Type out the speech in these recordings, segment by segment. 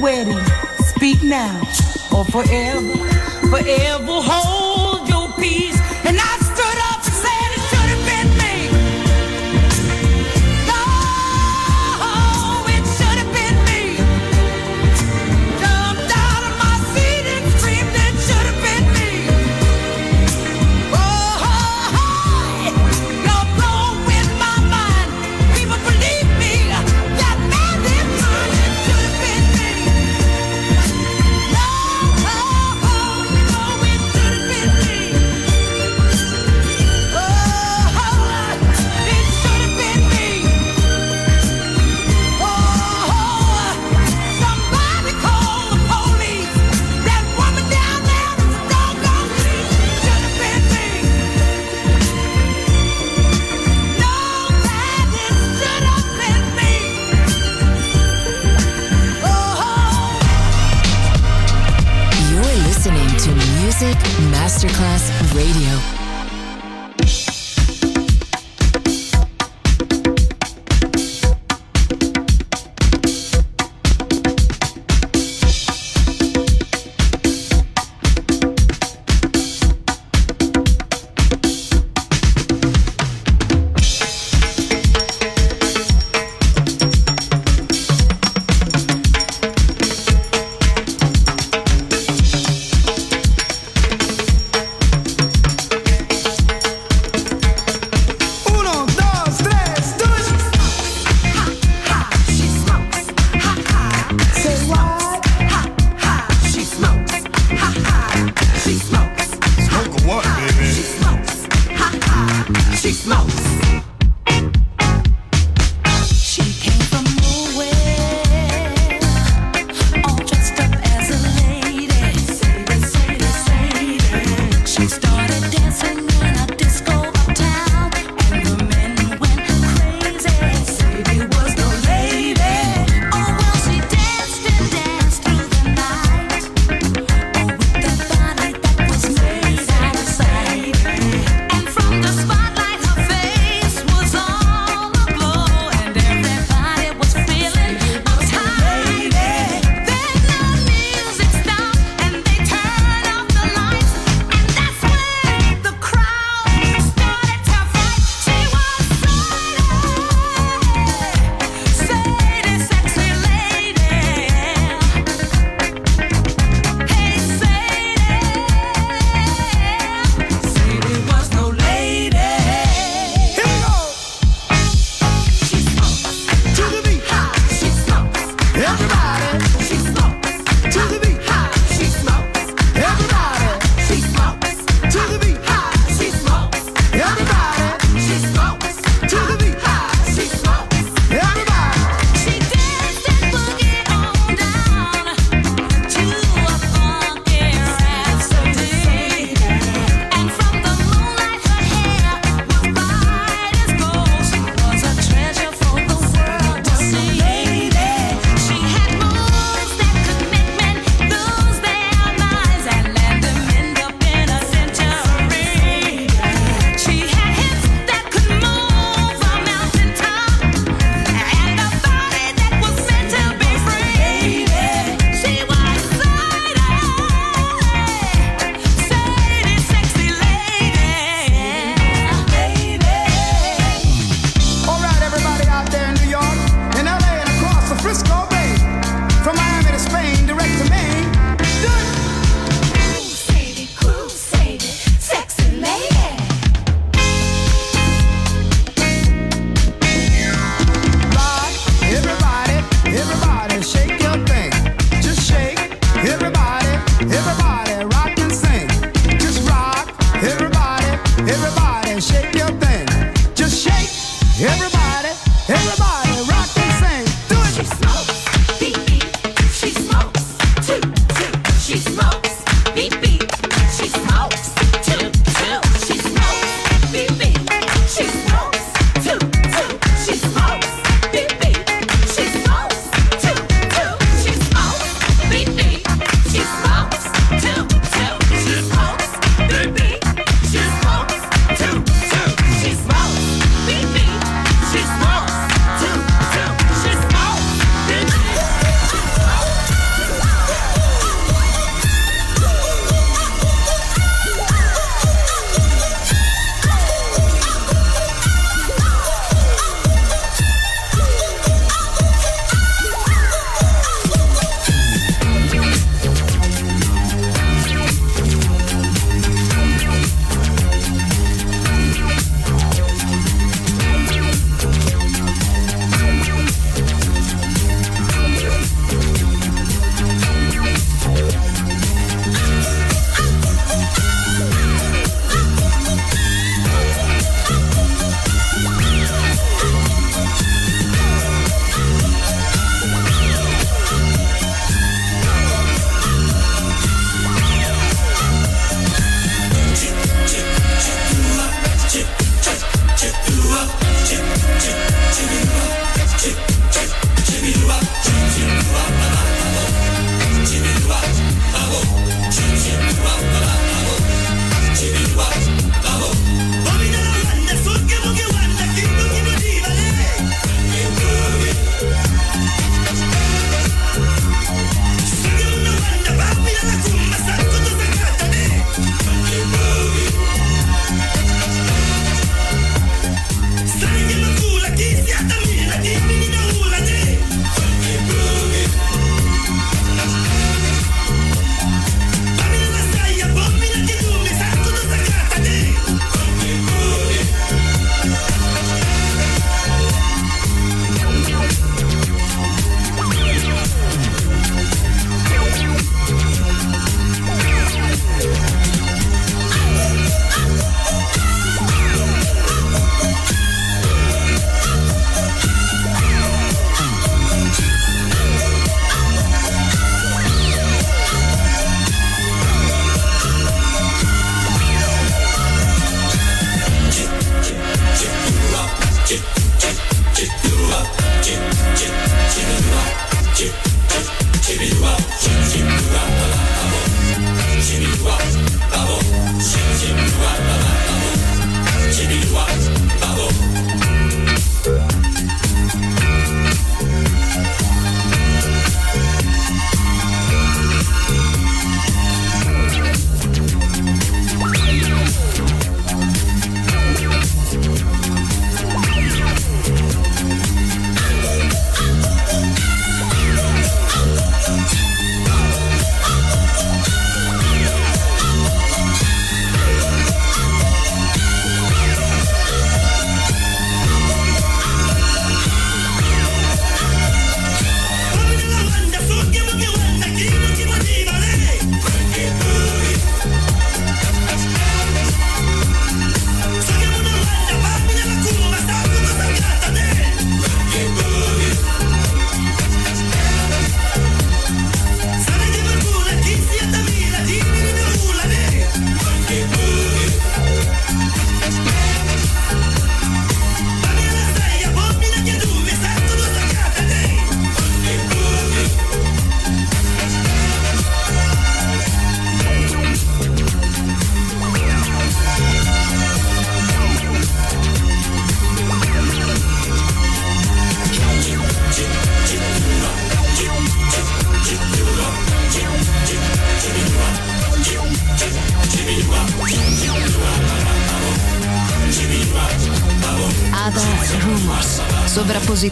To wedding, speak now or forever, forever hold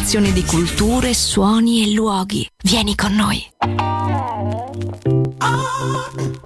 un'escursione di culture, suoni e luoghi. Vieni con noi. Ah!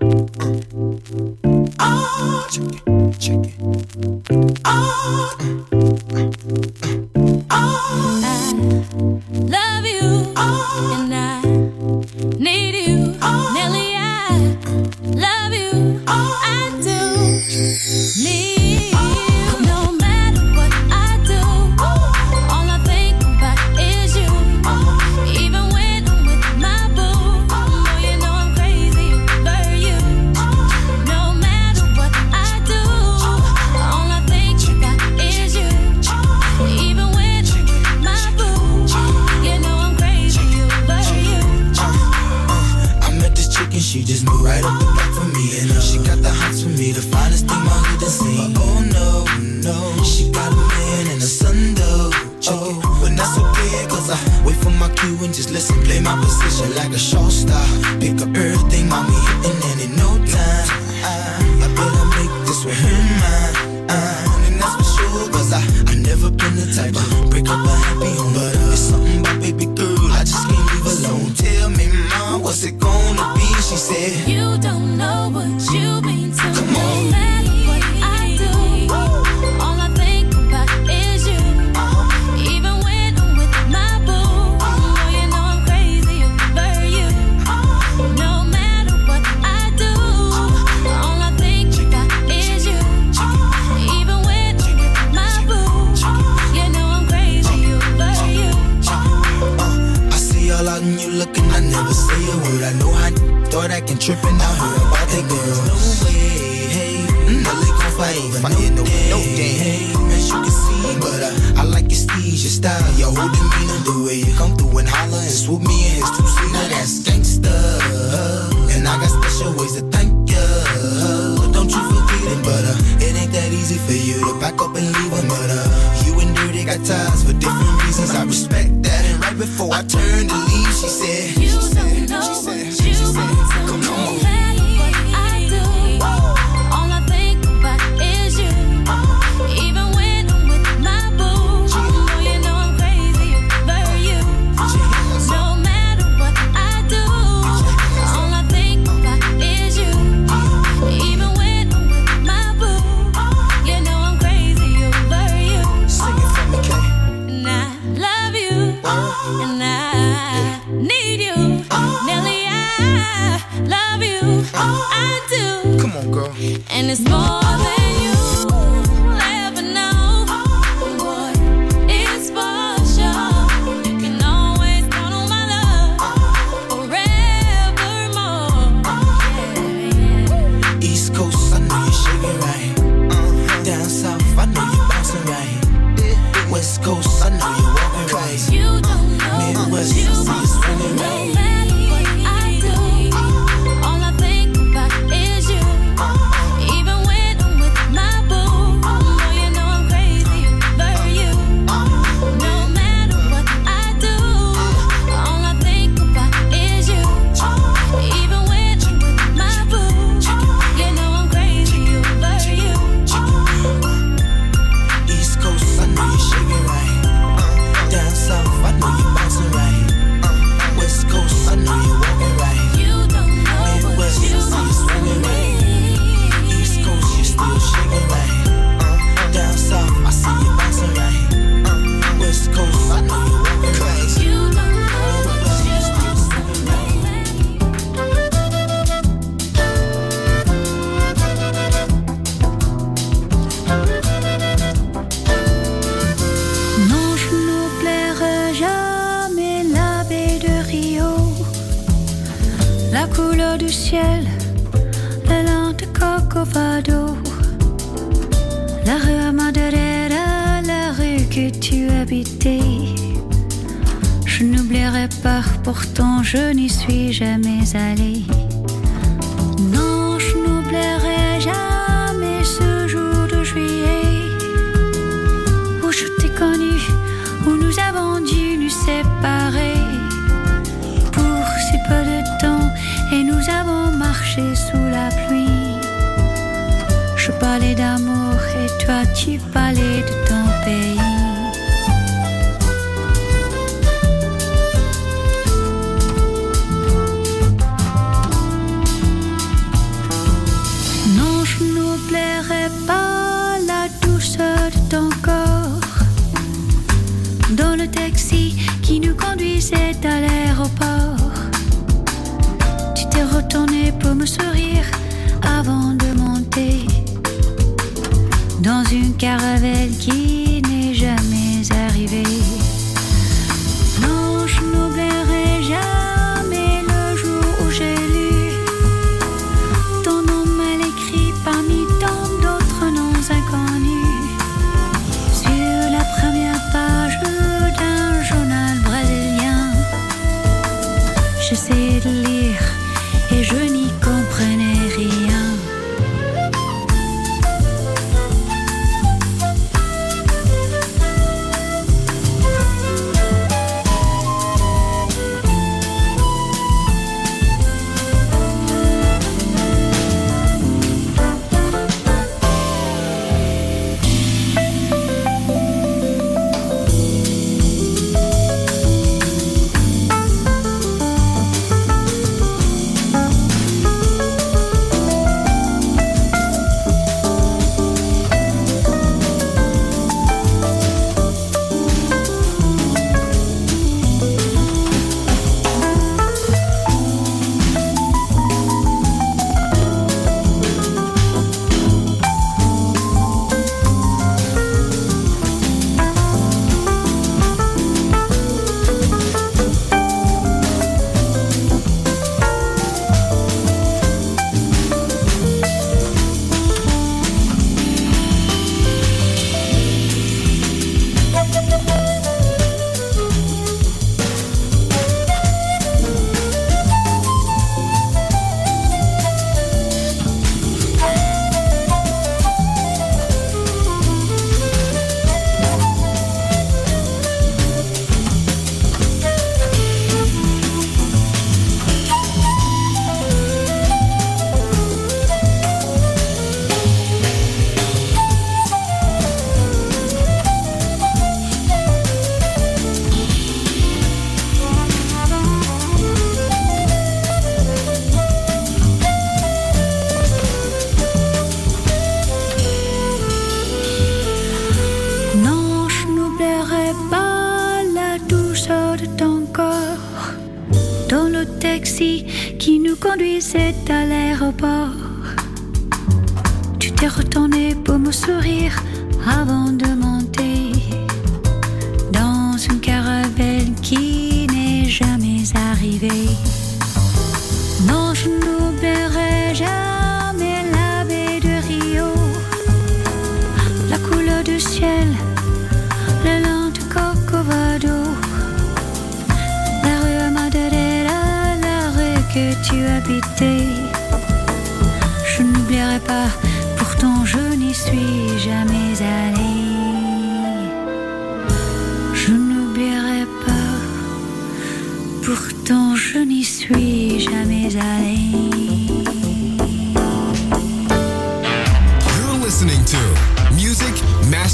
before I turned to leave, she said. ciel, la lente Corcovado, la rue Madeira, la rue que tu habitais. Je n'oublierai pas, pourtant je n'y suis jamais allée. Le lent de Corcovado, la rue Madalena, la rue que tu habitais. Je n'oublierai pas, pourtant je n'y suis jamais allée. Je n'oublierai pas, pourtant je n'y suis jamais allée.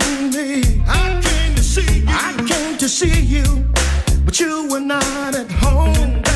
I came to see you. I came to see you, but you were not at home.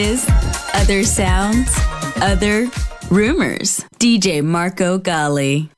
Places, other sounds, other rumors. DJ Marco Gally.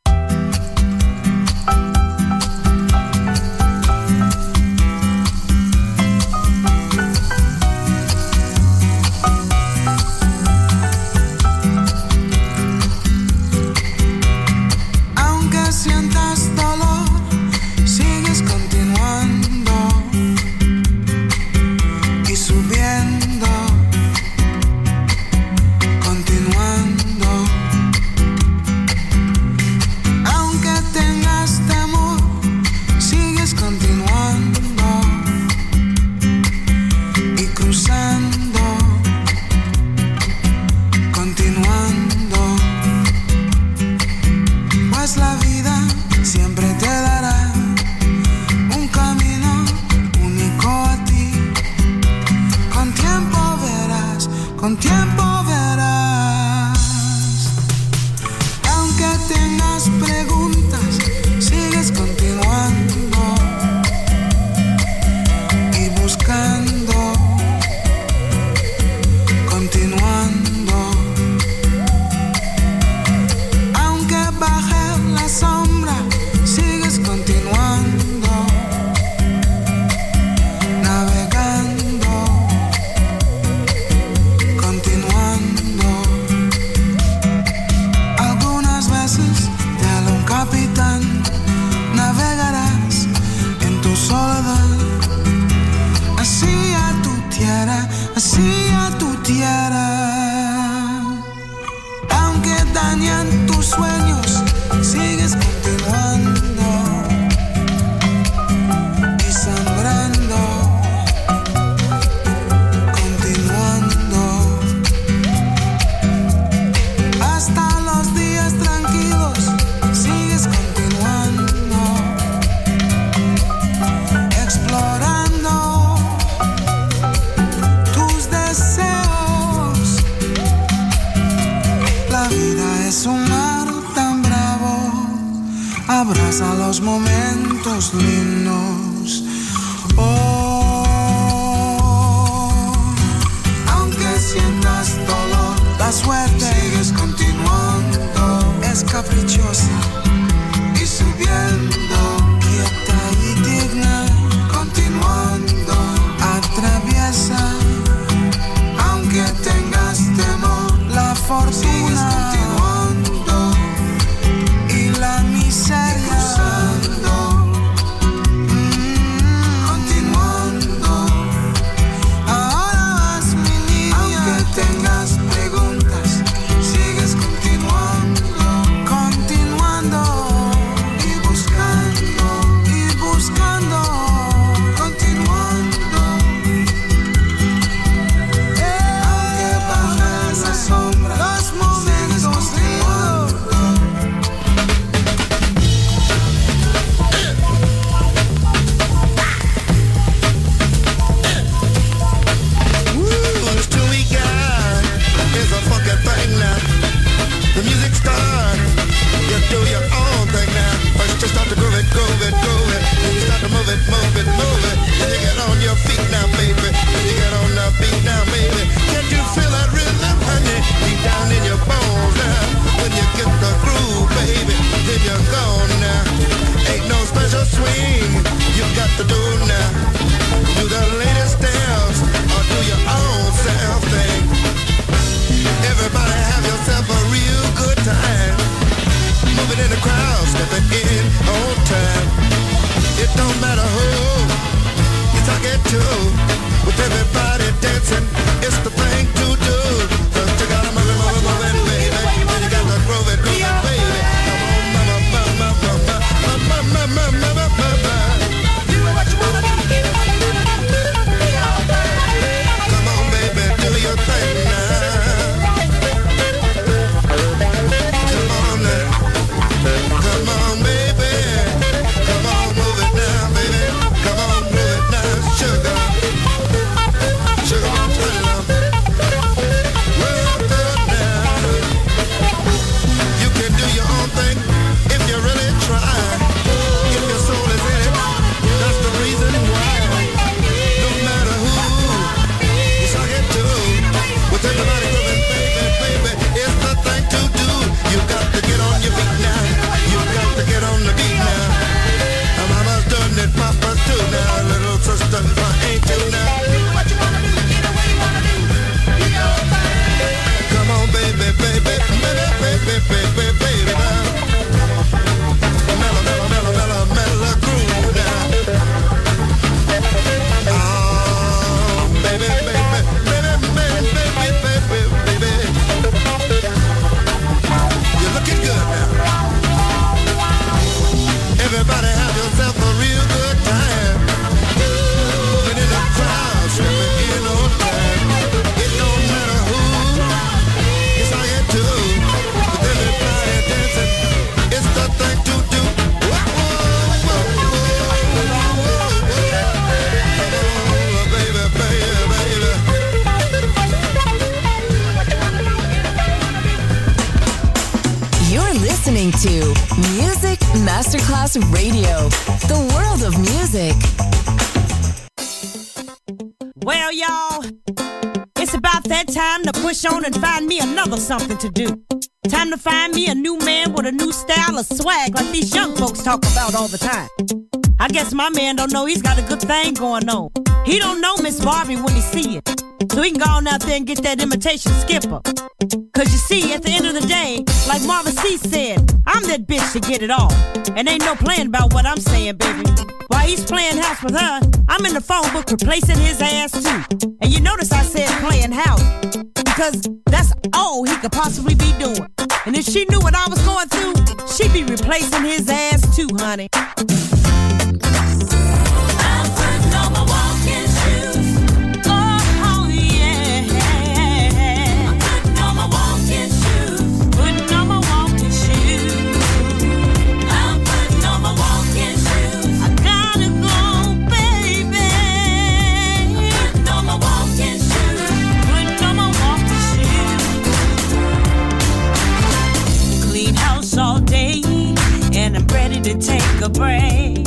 something to do. Time to find me a new man with a new style of swag like these young folks talk about all the time. I guess my man don't know he's got a good thing going on. He don't know Miss Barbie when he see it. So he can go on out there and get that imitation skipper. Cause you see, at the end of the day, like Marvin Sease said, I'm that bitch to get it all. And ain't no plan about what I'm saying, baby. While he's playing house with her, I'm in the phone book replacing his ass too. And you notice I said playing house because that's all he could possibly be doing. And if she knew what I was going through, she'd be replacing his ass too, honey. a break.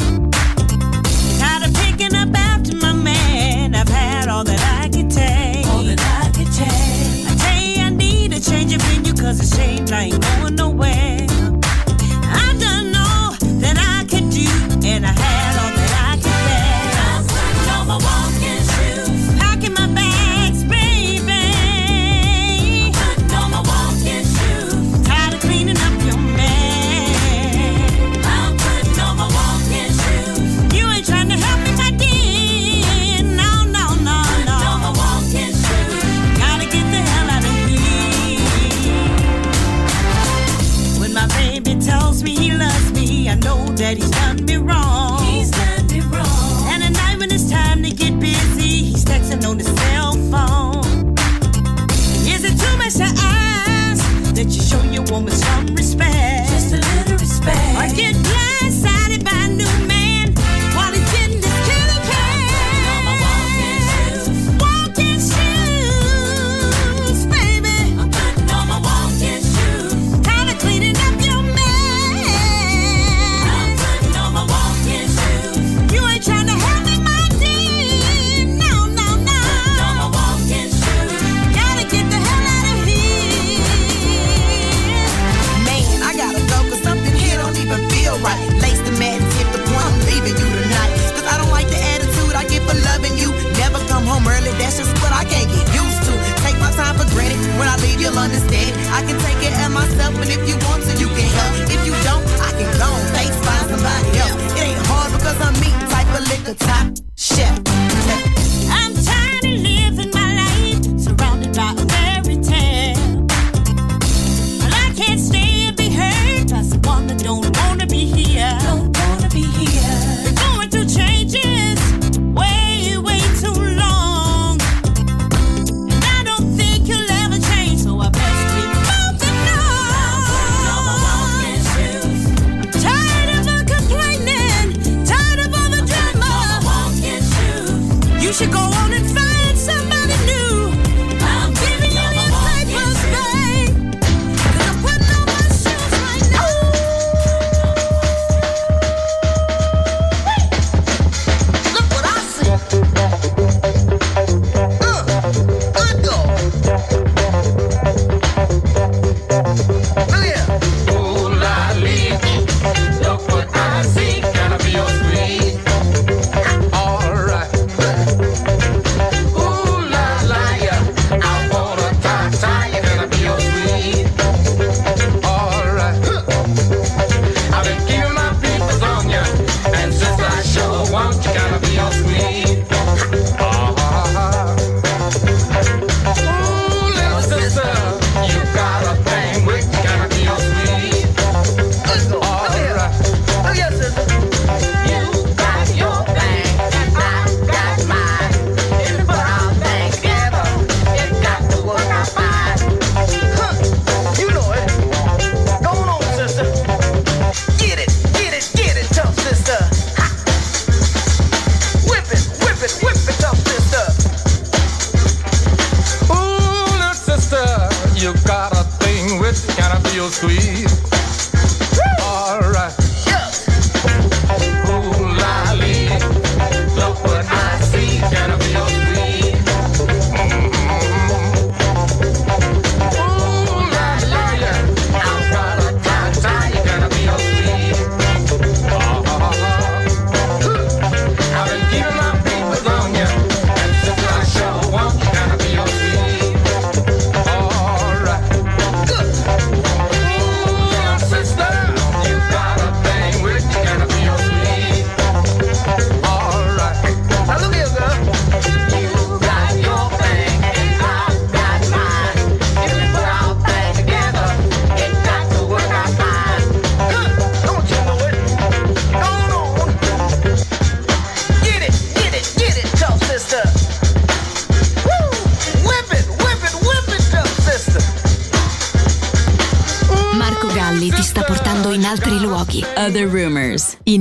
Tired of picking up after my man. I've had all that I could take. All that I could take. I tell you I need a change of venue cause it seems like no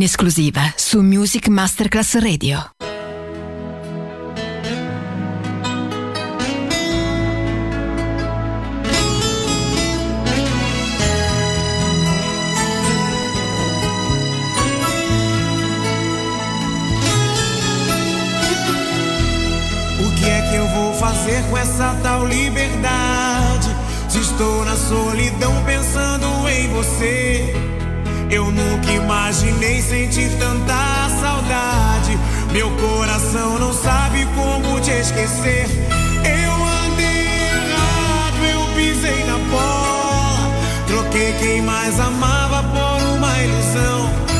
esclusiva su Music Masterclass Radio. O que é que eu vou fazer com essa tal liberdade? Se estou na solidão pensando em você. Eu nunca imaginei sentir tanta saudade. Meu coração não sabe como te esquecer. Eu andei errado, eu pisei na bola. Troquei quem mais amava por uma ilusão.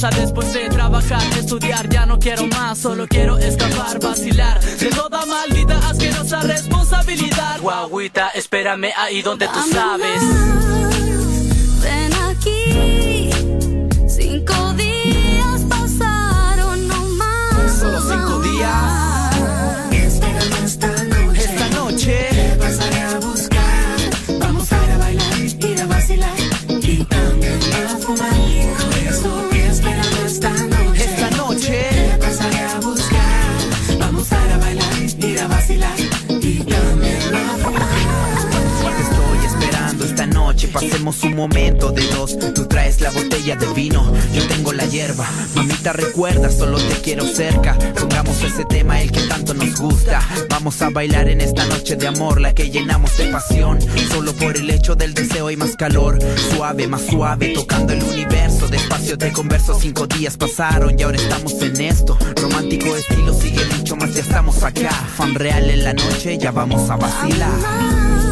después de trabajar, estudiar. Ya no quiero más, solo quiero escapar, vacilar de toda maldita asquerosa responsabilidad. Guaguita, espérame ahí donde tú sabes. Un momento de dos. Tú traes la botella de vino, yo tengo la hierba. Mamita, recuerda, solo te quiero cerca. Pongamos ese tema, el que tanto nos gusta. Vamos a bailar en esta noche de amor, la que llenamos de pasión. Solo por el hecho del deseo y más calor. Suave, más suave, tocando el universo. Despacio te converso, cinco días pasaron y ahora estamos en esto. Romántico estilo, sigue dicho, más ya estamos acá. Fan real en la noche, ya vamos a vacilar.